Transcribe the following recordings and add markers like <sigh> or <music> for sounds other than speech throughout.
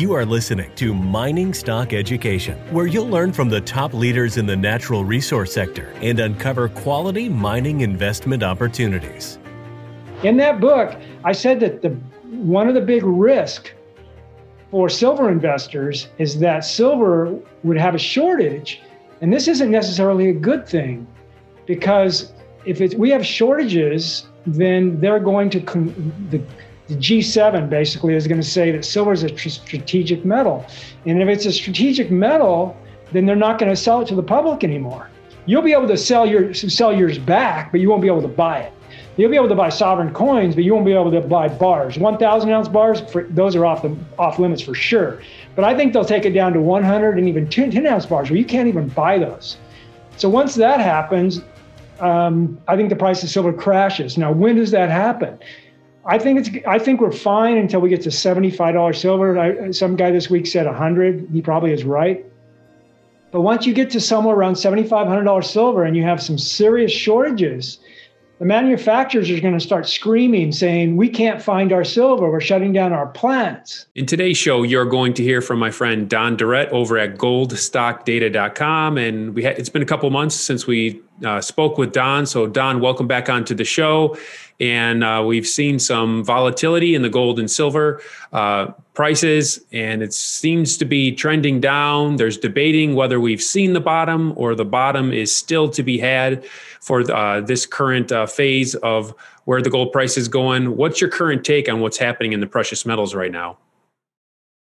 You are listening to Mining Stock Education, where you'll learn from the top leaders in the natural resource sector and uncover quality mining investment opportunities. In that book, I said that the one of the big risks for silver investors is that silver would have a shortage, and this isn't necessarily a good thing because if we have shortages, then they're going to the the G7 basically is going to say that silver is a tr- strategic metal. And if it's a strategic metal, then they're not going to sell it to the public anymore. You'll be able to sell your sell yours back, but you won't be able to buy it. You'll be able to buy sovereign coins, but you won't be able to buy bars. 1,000 ounce bars, for, those are off the off limits for sure. But I think they'll take it down to 100 and even 10, 10 ounce bars where you can't even buy those. So once that happens, um, I think the price of silver crashes. Now, when does that happen? I think it's. I think we're fine until we get to seventy-five dollars silver. I, some guy this week said hundred. He probably is right. But once you get to somewhere around seventy-five hundred dollars silver, and you have some serious shortages, the manufacturers are going to start screaming, saying, "We can't find our silver. We're shutting down our plants." In today's show, you're going to hear from my friend Don Durrett over at GoldStockData.com, and we ha- it's been a couple months since we uh, spoke with Don. So, Don, welcome back onto the show. And uh, we've seen some volatility in the gold and silver uh, prices, and it seems to be trending down. There's debating whether we've seen the bottom or the bottom is still to be had for uh, this current uh, phase of where the gold price is going. What's your current take on what's happening in the precious metals right now?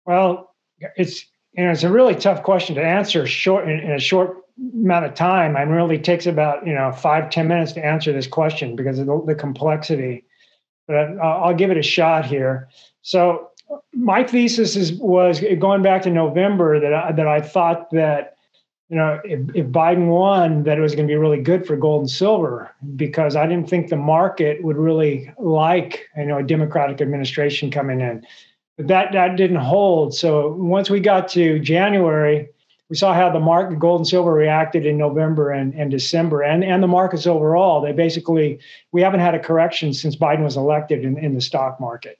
Well, it's you know it's a really tough question to answer short in, in a short amount of time. I really takes about you know five ten minutes to answer this question because of the, the complexity. But I'll, I'll give it a shot here. So my thesis is was going back to November that I, that I thought that you know if, if Biden won that it was going to be really good for gold and silver because I didn't think the market would really like you know a Democratic administration coming in. But that that didn't hold. So once we got to January, we saw how the market, gold and silver reacted in November and, and December, and, and the markets overall. They basically, we haven't had a correction since Biden was elected in, in the stock market.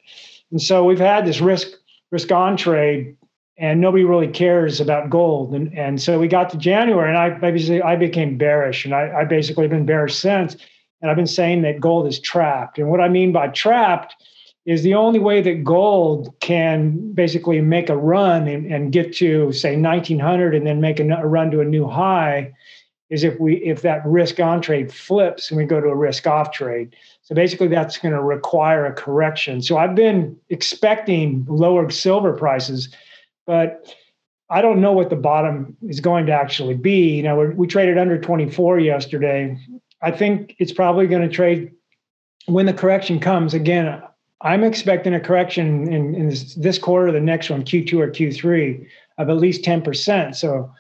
And so we've had this risk risk on trade, and nobody really cares about gold. And, and so we got to January, and I basically I became bearish, and I, I basically been bearish since. And I've been saying that gold is trapped. And what I mean by trapped is the only way that gold can basically make a run and, and get to say 1900 and then make a, a, run to a new high is if we if that risk on trade flips and we go to a risk off trade. So basically that's going to require a correction. So i've been expecting lower silver prices but i don't know what the bottom is going to actually be. You know we traded under 24 yesterday. I think it's probably going to trade when the correction comes again I'm expecting a correction in, in this, this, quarter, the next one, Q2 or Q3, of at least 10%. So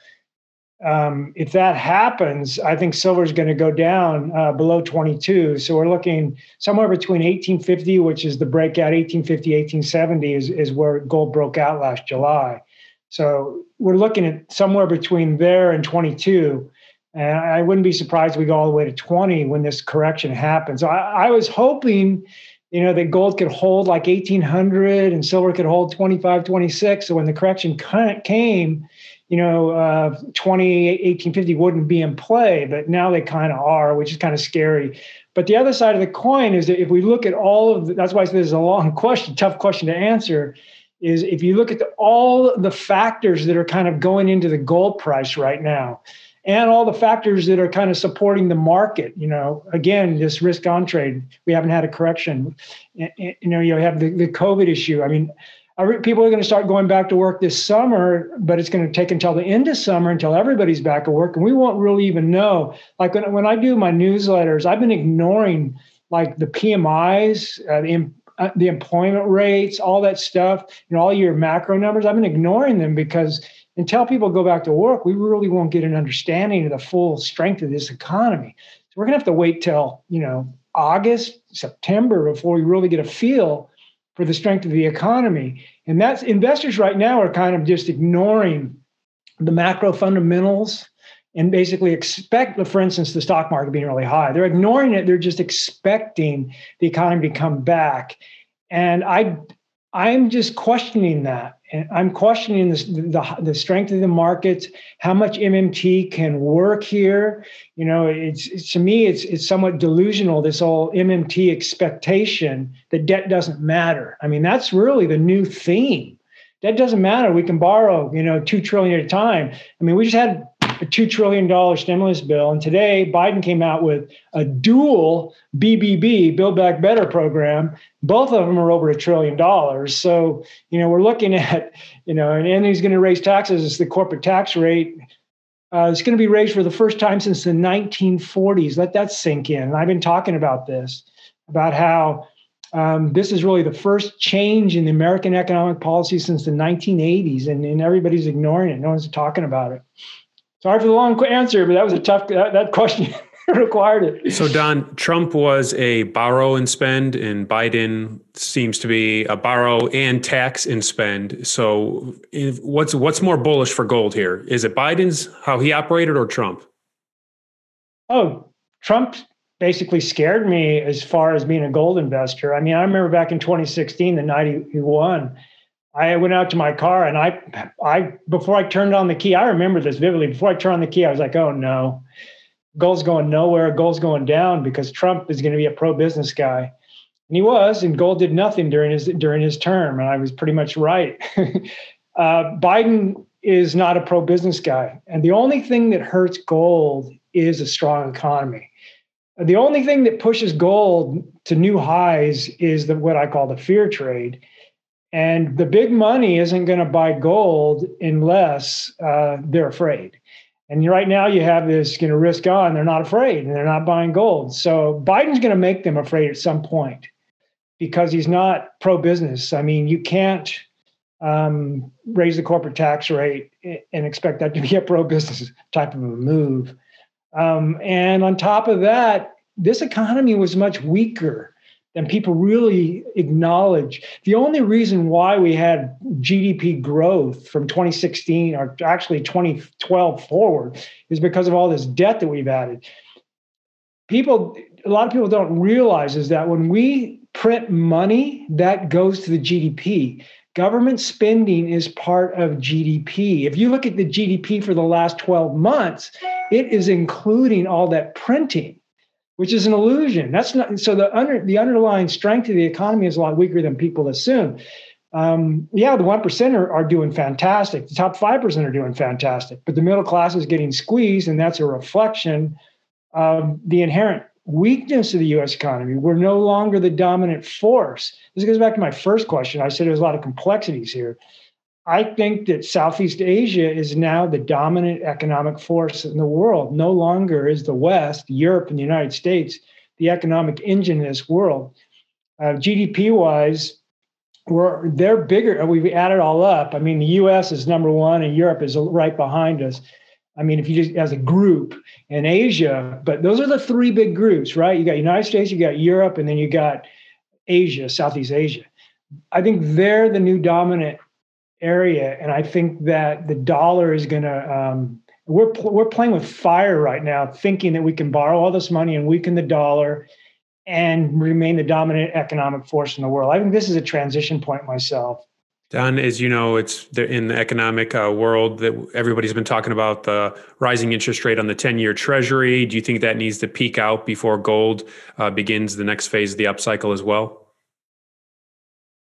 um, if that happens, I think silver is going to go down uh, below 22. So we're looking somewhere between 1850, which is the breakout, 1850, 1870 is, is where gold broke out last July. So we're looking at somewhere between there and 22. And I wouldn't be surprised if we go all the way to 20 when this correction happens. So I, I was hoping you know, that gold could hold like 1800 and silver could hold 25, 26. So when the correction came, you know, uh, 20, 1850 wouldn't be in play, but now they kind of are, which is kind of scary. But the other side of the coin is that if we look at all of the, that's why this is a long <laughs> question, tough question to answer, is if you look at the, all the factors that are kind of going into the gold price right now, and all the factors that are kind of supporting the market. You know, again, this risk on trade, we haven't had a correction. You know, you have the, the COVID issue. I mean, people are going to start going back to work this summer, but it's going to take until the end of summer until everybody's back at work, and we won't really even know. Like when, when I do my newsletters, I've been ignoring like the PMIs, uh, the uh, the employment rates, all that stuff, know, all your macro numbers. I've been ignoring them because until people go back to work, we really won't get an understanding of the full strength of this economy. So we're going to have to wait till, you know, August, September before we really get a feel for the strength of the economy. And that's investors right now are kind of just ignoring the macro fundamentals and basically expect, for instance, the stock market being really high. They're ignoring it. They're just expecting the economy to come back. And I I'm just questioning that. And I'm questioning the, the, strength of the markets, how much MMT can work here. You know, it's, it's, to me, it's it's somewhat delusional. This whole MMT expectation that debt doesn't matter. I mean, that's really the new theme. Debt doesn't matter. We can borrow, you know, two trillion at a time. I mean, we just had a $2 trillion stimulus bill. And today, Biden came out with a dual BBB, Build Back Better program. Both of them are over a trillion dollars. So, you know, we're looking <laughs> at, you know, and, and he's going to raise taxes. It's the corporate tax rate. Uh, it's going to be raised for the first time since the 1940s. Let that sink in. And I've been talking about this, about how um, this is really the first change in the American economic policy since the 1980s, and, and everybody's ignoring it. No one's talking about it. Sorry for the long answer, but that was a tough that, that question <laughs> required it. So Don, Trump was a borrow and spend, and Biden seems to be a borrow and tax and spend. So if, what's what's more bullish for gold here? Is it Biden's how he operated or Trump? Oh, Trump basically scared me as far as being a gold investor. I mean, I remember back in 2016, the night he won I went out to my car and I, I before I turned on the key, I remember this vividly. Before I turned on the key, I was like, "Oh no, gold's going nowhere. Gold's going down because Trump is going to be a pro-business guy," and he was. And gold did nothing during his during his term, and I was pretty much right. <laughs> uh, Biden is not a pro-business guy, and the only thing that hurts gold is a strong economy. The only thing that pushes gold to new highs is the what I call the fear trade and the big money isn't going to buy gold unless uh, they're afraid. And right now you have this you know, risk on, they're not afraid and they're not buying gold. So Biden's going to make them afraid at some point because he's not pro business. I mean, you can't um, raise the corporate tax rate and expect that to be a pro business type of a move. Um, and on top of that, this economy was much weaker than people really acknowledge. The only reason why we had GDP growth from 2016 or actually 2012 forward is because of all this debt that we've added. People, a lot of people don't realize is that when we print money, that goes to the GDP. Government spending is part of GDP. If you look at the GDP for the last 12 months, it is including all that printing which is an illusion. That's not so the under the underlying strength of the economy is a lot weaker than people assume. Um, yeah, the one percent are, are doing fantastic. The top five percent are doing fantastic, but the middle class is getting squeezed, and that's a reflection of the inherent weakness of the U.S. economy. We're no longer the dominant force. This goes back to my first question. I said there's a lot of complexities here. I think that Southeast Asia is now the dominant economic force in the world. No longer is the West, Europe, and the United States the economic engine in this world. Uh, GDP wise, we're they're bigger. We've added all up. I mean, the U.S. is number one, and Europe is right behind us. I mean, if you just as a group and Asia, but those are the three big groups, right? You got United States, you got Europe, and then you got Asia, Southeast Asia. I think they're the new dominant area, and I think that the dollar is going to. Um, we're we're playing with fire right now, thinking that we can borrow all this money and weaken the dollar and remain the dominant economic force in the world. I think this is a transition point myself. Don, as you know, it's in the economic uh, world that everybody's been talking about the rising interest rate on the 10 year treasury. Do you think that needs to peak out before gold uh, begins the next phase of the upcycle as well?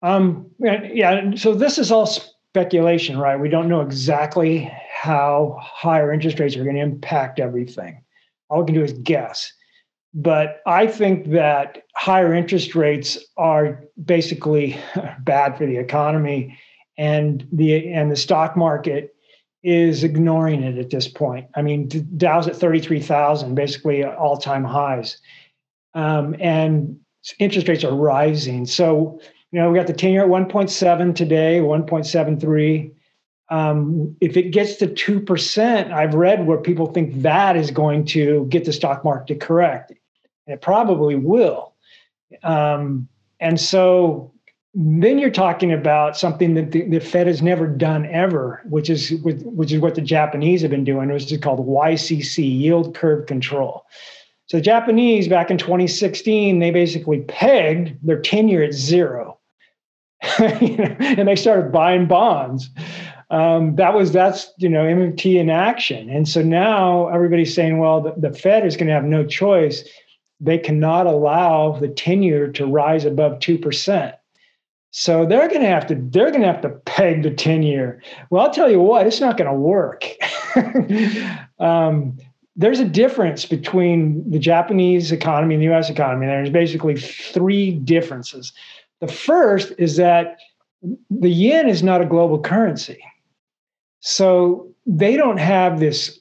Um, yeah, so this is all speculation, right? We don't know exactly how higher interest rates are going to impact everything. All we can do is guess. But I think that higher interest rates are basically <laughs> bad for the economy, and the and the stock market is ignoring it at this point. I mean, Dow's at thirty three thousand, basically all time highs, um, and interest rates are rising. So you know, we got the 10 year at 1.7 today, 1.73. Um, if it gets to 2%, I've read where people think that is going to get the stock market to correct. And it probably will. Um, and so then you're talking about something that the, the, Fed has never done ever, which is which is what the Japanese have been doing, which is called YCC, yield curve control. So the Japanese back in 2016, they basically pegged their 10 year at zero. <laughs> and they started buying bonds. Um, that was that's you know MMT in action, and so now everybody's saying, well, the, the Fed is going to have no choice. They cannot allow the ten-year to rise above two percent. So they're going to have to they're going to have to peg the ten-year. Well, I'll tell you what, it's not going to work. <laughs> um, there's a difference between the Japanese economy and the US economy. There's basically three differences. The first is that the yen is not a global currency. So they don't have this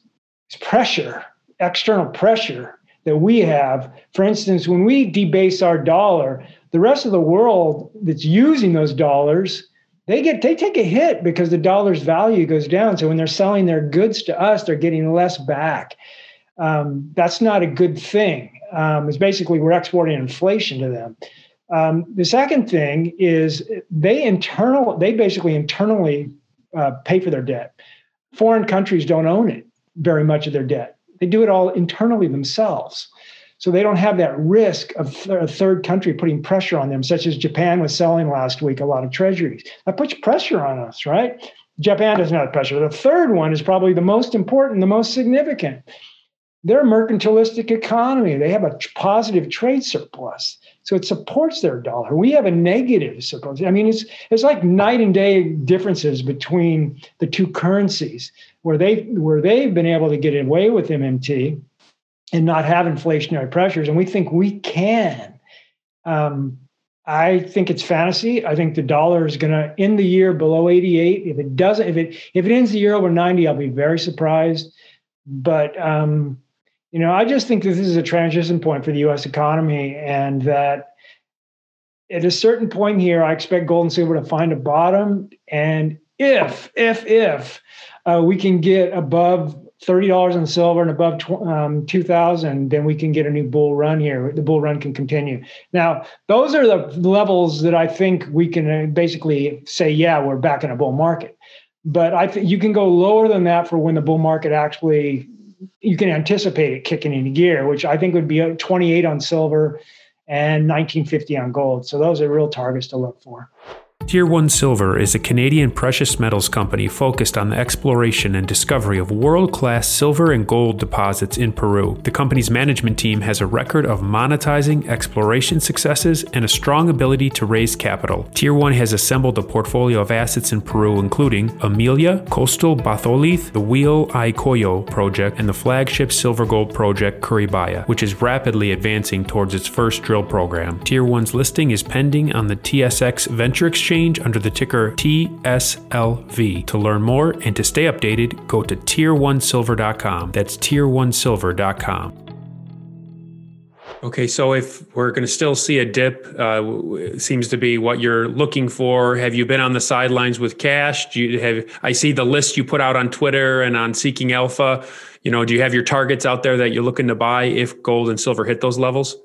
pressure, external pressure that we have. For instance, when we debase our dollar, the rest of the world that's using those dollars they get they take a hit because the dollar's value goes down. So when they're selling their goods to us, they're getting less back. Um, that's not a good thing. Um, it's basically we're exporting inflation to them. Um, the second thing is they internal they basically internally uh, pay for their debt. Foreign countries don't own it very much of their debt. They do it all internally themselves. So they don't have that risk of a third country putting pressure on them, such as Japan was selling last week a lot of treasuries. That puts pressure on us, right? Japan doesn't have pressure. The third one is probably the most important, the most significant. They're a mercantilistic economy. They have a positive trade surplus. So it supports their dollar. We have a negative surplus. I mean, it's it's like night and day differences between the two currencies where they where they've been able to get away with MMT and not have inflationary pressures. And we think we can. Um, I think it's fantasy. I think the dollar is going to end the year below 88. If it doesn't, if it if it ends the year over 90, I'll be very surprised. But um, you know, I just think that this is a transition point for the U.S. economy, and that at a certain point here, I expect gold and silver to find a bottom. And if, if, if uh, we can get above $30 in silver and above um, 2000 then we can get a new bull run here the bull run can continue now those are the levels that i think we can uh, basically say yeah we're back in a bull market but i think you can go lower than that for when the bull market actually you can anticipate it kicking into gear which i think would be 28 on silver and 1950 on gold. So those are real targets to look for Tier 1 Silver is a Canadian precious metals company focused on the exploration and discovery of world class silver and gold deposits in Peru. The company's management team has a record of monetizing exploration successes and a strong ability to raise capital. Tier 1 has assembled a portfolio of assets in Peru, including Amelia, Coastal Batholith, the Huilacollo project, and the flagship silver gold project Curibaya, which is rapidly advancing towards its first drill program. Tier 1's listing is pending on the TSX Venture Exchange exchange under the ticker TSLV. To learn more and to stay updated, go to tier1silver.com. That's tier1silver.com. Okay, so if we're going to still see a dip, uh, seems to be what you're looking for. Have you been on the sidelines with cash? Do you have? I see the list you put out on Twitter and on Seeking Alpha. You know, do you have your targets out there that you're looking to buy if gold and silver hit those levels?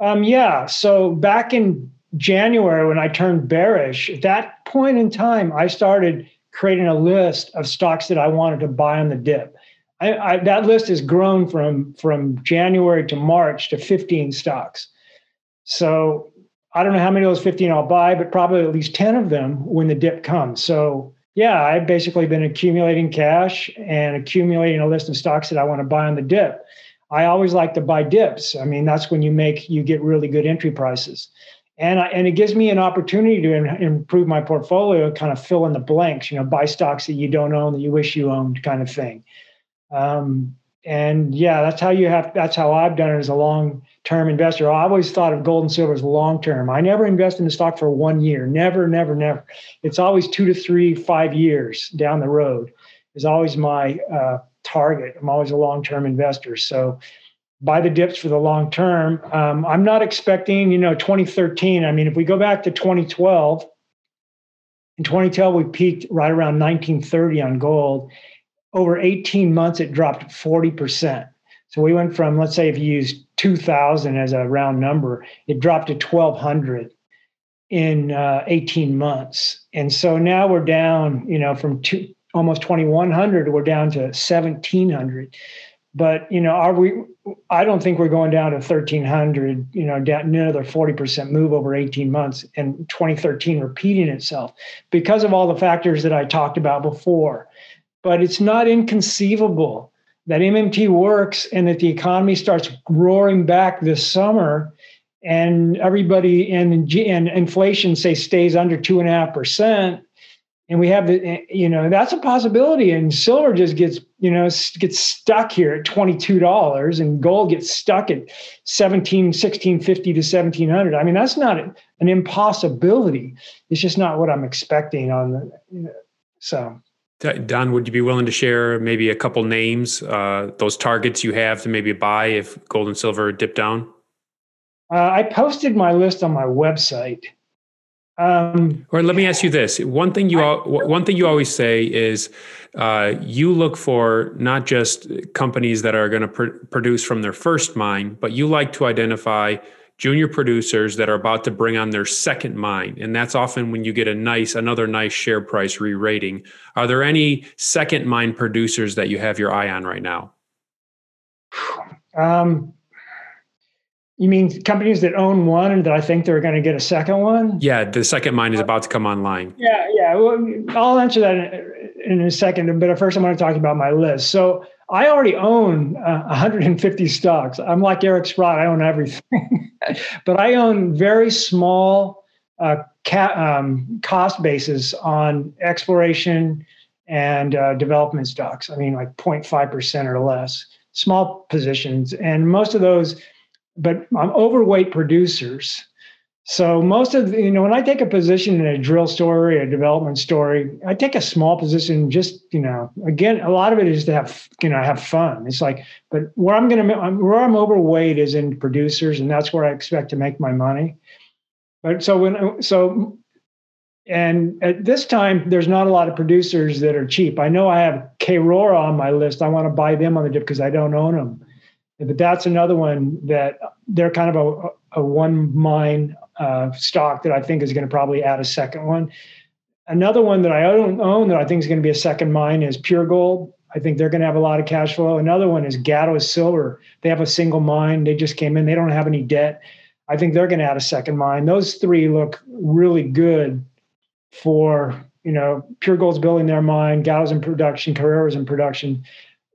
Um, yeah. So back in January, when I turned bearish, at that point in time, I started creating a list of stocks that I wanted to buy on the dip. I, I, that list has grown from from January to March to 15 stocks. So I don't know how many of those 15 I'll buy, but probably at least 10 of them when the dip comes. So yeah, I've basically been accumulating cash and accumulating a list of stocks that I want to buy on the dip. I always like to buy dips. I mean, that's when you make you get really good entry prices and I, and it gives me an opportunity to in, improve my portfolio, kind of fill in the blanks, you know, buy stocks that you don't own that you wish you owned, kind of thing. Um, and yeah, that's how you have. That's how I've done it as a long-term investor. I always thought of gold and silver as long-term. I never invest in the stock for one year. Never, never, never. It's always two to three, five years down the road. Is always my uh, target. I'm always a long-term investor. So buy the dips for the long term. Um, I'm not expecting, you know, 2013. I mean, if we go back to 2012, in 2012 we peaked right around 1930 on gold. Over 18 months, it dropped 40%. So we went from, let's say, if you use 2,000 as a round number, it dropped to 1,200 in uh, 18 months. And so now we're down, you know, from two, almost 2,100, we're down to 1,700 But you know, are we? I don't think we're going down to 1300. You know, down another 40% move over 18 months, and 2013 repeating itself because of all the factors that I talked about before. But it's not inconceivable that MMT works and that the economy starts roaring back this summer and everybody and, and inflation say stays under two and a half percent and we have the you know that's a possibility and silver just gets you know gets stuck here at $22 and gold gets stuck at 17 1650 to 1700 i mean that's not an impossibility it's just not what i'm expecting on the you know, so Don, would you be willing to share maybe a couple names, uh, those targets you have to maybe buy if gold and silver dip down? Uh, I posted my list on my website. Um, or let me ask you this: one thing you one thing you always say is uh, you look for not just companies that are going to pr- produce from their first mine, but you like to identify junior producers that are about to bring on their second mine, and that's often when you get a nice another nice share price re-rating. Are there any second mine producers that you have your eye on right now? Um, you mean companies that own one and that I think they're going to get a second one? Yeah, the second mine is about to come online. Yeah, yeah. Well, I'll answer that in, in a second, but first I want to talk about my list. So I already own uh, 150 stocks. I'm like Eric Sprott. I own everything, <laughs> but I own very small uh, ca- um, cost basis on exploration and uh, development stocks. I mean, like 0.5% or less, small positions. And most of those but I'm overweight producers. So most of the, you know when I take a position in a drill story, a development story, I take a small position. Just you know, again, a lot of it is to have you know have fun. It's like, but where I'm going to where I'm overweight is in producers, and that's where I expect to make my money. But so when so and at this time, there's not a lot of producers that are cheap. I know I have Karora on my list. I want to buy them on the dip because I don't own them. But that's another one that they're kind of a, a one mine uh, stock that I think is going to probably add a second one. Another one that I don't own that I think is going to be a second mine is Pure Gold. I think they're going to have a lot of cash flow. Another one is Gatos Silver. They have a single mine. They just came in. They don't have any debt. I think they're going to add a second mine. Those three look really good for, you know, Pure Gold's building their mine, Gatos in production, Karora's in production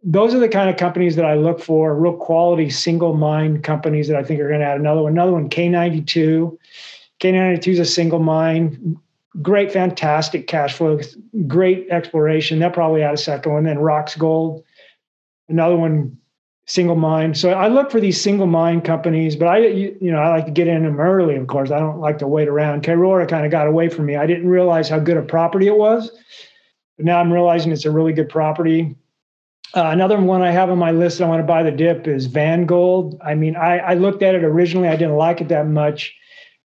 those are the kind of companies that I look for, real quality single mine companies that I think are going to add another one. Another one, K92. K92 is a single mine, great, fantastic cash flow, great exploration. They'll probably add a second one. Then Roxgold, another one, single mine. So I look for these single mine companies, but I, you, know, I like to get in them early. Of course, I don't like to wait around. Karora kind of got away from me. I didn't realize how good a property it was, but now I'm realizing it's a really good property uh, another one I have on my list I want to buy the dip is Vangold. I mean, I, I looked at it originally, I didn't like it that much.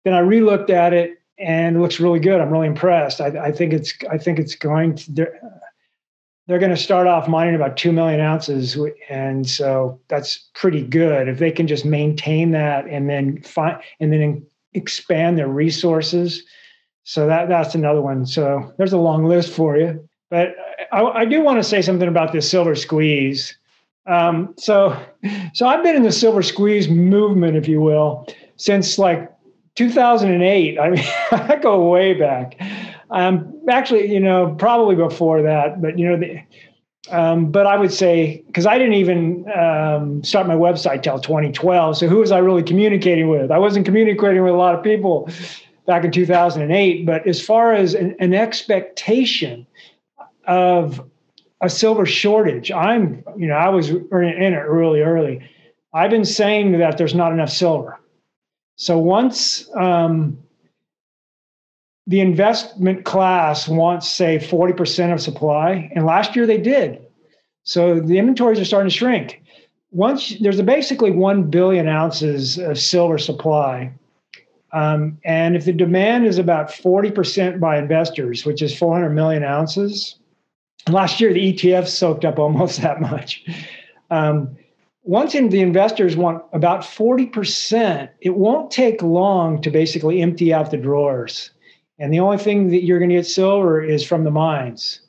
Then I re-looked at it and it looks really good. I'm really impressed. I, I think it's I think it's going to they're, they're going to start off mining about two million ounces, and so that's pretty good. If they can just maintain that and then find and then expand their resources, so that that's another one. So there's a long list for you. But I, I do want to say something about this silver squeeze. Um, so, so I've been in the silver squeeze movement, if you will, since like 2008. I mean, <laughs> I go way back. Um, actually, you know, probably before that, but you know, the, um, but I would say because I didn't even um, start my website till 2012. So who was I really communicating with? I wasn't communicating with a lot of people back in 2008. But as far as an, an expectation of a silver shortage. I'm, you know, I was in it really early. I've been saying that there's not enough silver. So once um, the investment class wants, say, 40% of supply, and last year they did. So the inventories are starting to shrink. Once there's basically 1 billion ounces of silver supply. Um, and if the demand is about 40% by investors, which is 400 million ounces, last year the ETF soaked up almost <laughs> that much. Um, once in the investors want about 40%, it won't take long to basically empty out the drawers. And the only thing that you're going to get silver is from the mines.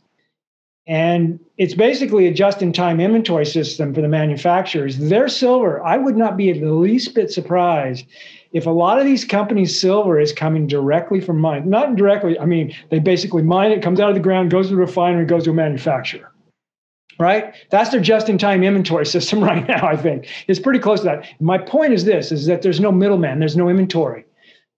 And it's basically a just in time inventory system for the manufacturers. Their silver, I would not be the least bit surprised if a lot of these companies' silver is coming directly from mine. Not directly, I mean, they basically mine it, comes out of the ground, goes to the refinery, goes to a manufacturer. Right? That's their just in time inventory <laughs> system right now, I think. It's pretty close to that. My point is this is that there's no middleman, there's no inventory.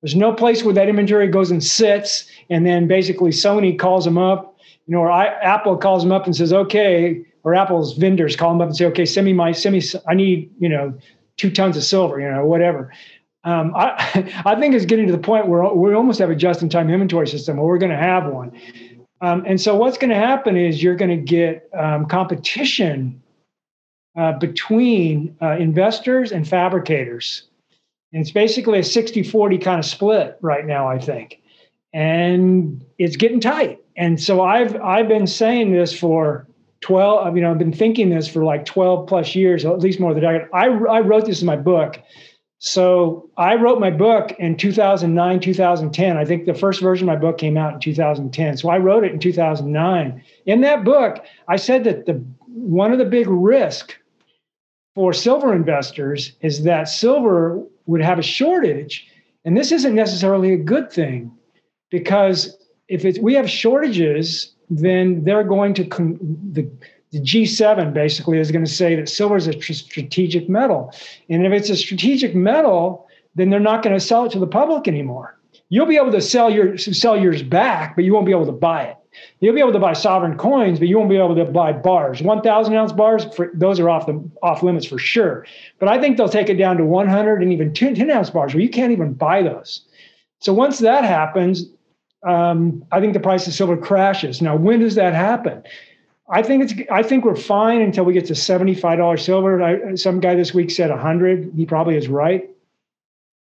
There's no place where that inventory goes and sits, and then basically Sony calls them up you know, or I, Apple calls them up and says, okay, or Apple's vendors call them up and say, okay, send me my, send me, I need, you know, two tons of silver, you know, whatever. Um, I, <laughs> I think it's getting to the point where we almost have a just-in-time inventory system, or we're going to have one. Um, and so what's going to happen is you're going to get um, competition uh, between uh, investors and fabricators. And it's basically a 60-40 kind of split right now, I think. And it's getting tight and so I've I've been saying this for 12 you know I've been thinking this for like 12 plus years at least more than I I, I wrote this in my book. So I wrote my book in 2009 2010 I think the first version of my book came out in 2010 so I wrote it in 2009 in that book I said that the one of the big risk for silver investors is that silver would have a shortage. And this isn't necessarily a good thing because if it's, we have shortages, then they're going to con- the the G7 basically is going to say that silver is a tr- strategic metal, and if it's a strategic metal, then they're not going to sell it to the public anymore. You'll be able to sell your sell yours back, but you won't be able to buy it. You'll be able to buy sovereign coins, but you won't be able to buy bars. 1,000 ounce bars, for, those are off the off limits for sure. But I think they'll take it down to 100 and even 10, 10 ounce bars where you can't even buy those. So once that happens, um, I think the price of silver crashes. Now, when does that happen? I think it's. I think we're fine until we get to seventy-five dollars silver. I, some guy this week said hundred. He probably is right.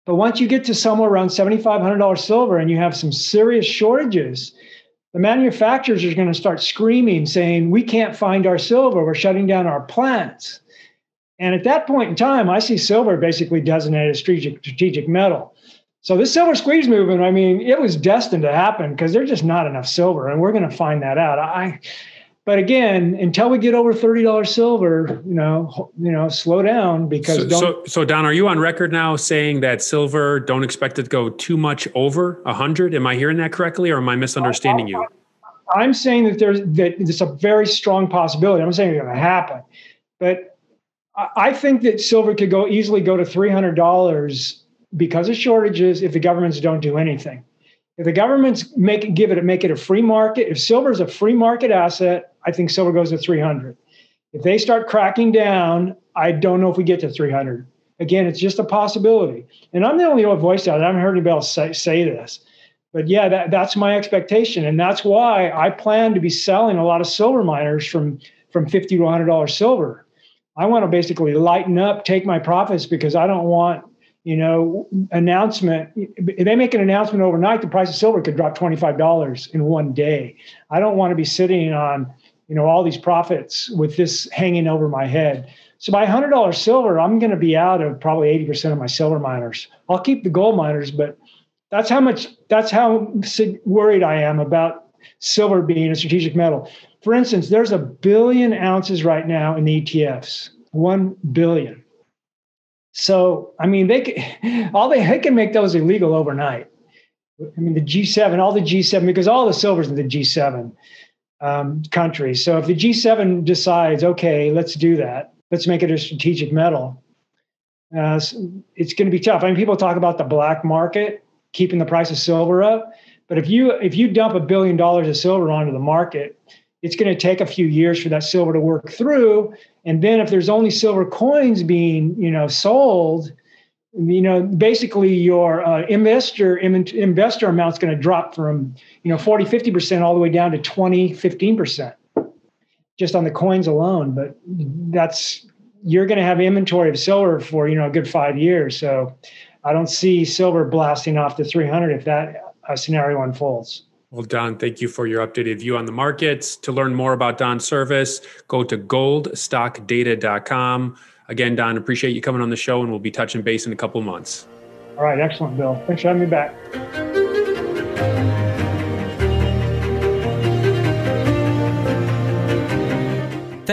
But once you get to somewhere around seventy-five hundred dollars silver, and you have some serious shortages, the manufacturers are going to start screaming, saying, "We can't find our silver. We're shutting down our plants." And at that point in time, I see silver basically designated as strategic, strategic metal. So this silver squeeze movement, I mean, it was destined to happen because there's just not enough silver, and we're going to find that out. I, but again, until we get over thirty dollars silver, you know, you know, slow down because so, so, so Don, are you on record now saying that silver don't expect it to go too much over a hundred? Am I hearing that correctly, or am I misunderstanding you? I'm saying that there's that it's a very strong possibility. I'm saying it's going to happen, but I think that silver could go easily go to three hundred dollars because of shortages if the governments don't do anything. If the governments make give it make it a free market, if silver is a free market asset, I think silver goes to 300. If they start cracking down, I don't know if we get to 300. Again, it's just a possibility. And I'm the only voice out. I haven't heard anybody else say, say this. But yeah, that, that's my expectation. And that's why I plan to be selling a lot of silver miners from, from 50 to $100 silver. I want to basically lighten up, take my profits because I don't want you know, announcement. If they make an announcement overnight, the price of silver could drop $25 in one day. I don't want to be sitting on, you know, all these profits with this hanging over my head. So by $100 silver, I'm going to be out of probably 80% of my silver miners. I'll keep the gold miners, but that's how much, that's how worried I am about silver being a strategic metal. For instance, there's a billion ounces right now in the ETFs, 1 billion. So, I mean, they can, <laughs> all they, they can make those illegal overnight. I mean, the G7, all the G7, because all the silver's in the G7 um, countries. So if the G7 decides, okay, let's do that, let's make it a strategic metal, uh, it's going to be tough. I mean, people talk about the black market keeping the price of silver up, but if you if you dump a billion dollars of silver onto the market, it's going to take a few years for that silver to work through. And then if there's only silver coins being you know sold you know basically your uh, investor Im- investor amount's going to drop from you know 40 50% all the way down to 20 15% just on the coins alone. But that's you're going to have inventory of silver for you know a good five years. So i don't see silver blasting off to 300 if that uh, scenario unfolds well, Don, thank you for your updated view on the markets. To learn more about Don's service, go to goldstockdata.com. Again, Don, appreciate you coming on the show, and we'll be touching base in a couple months. All right, excellent, Bill. Thanks for having me back.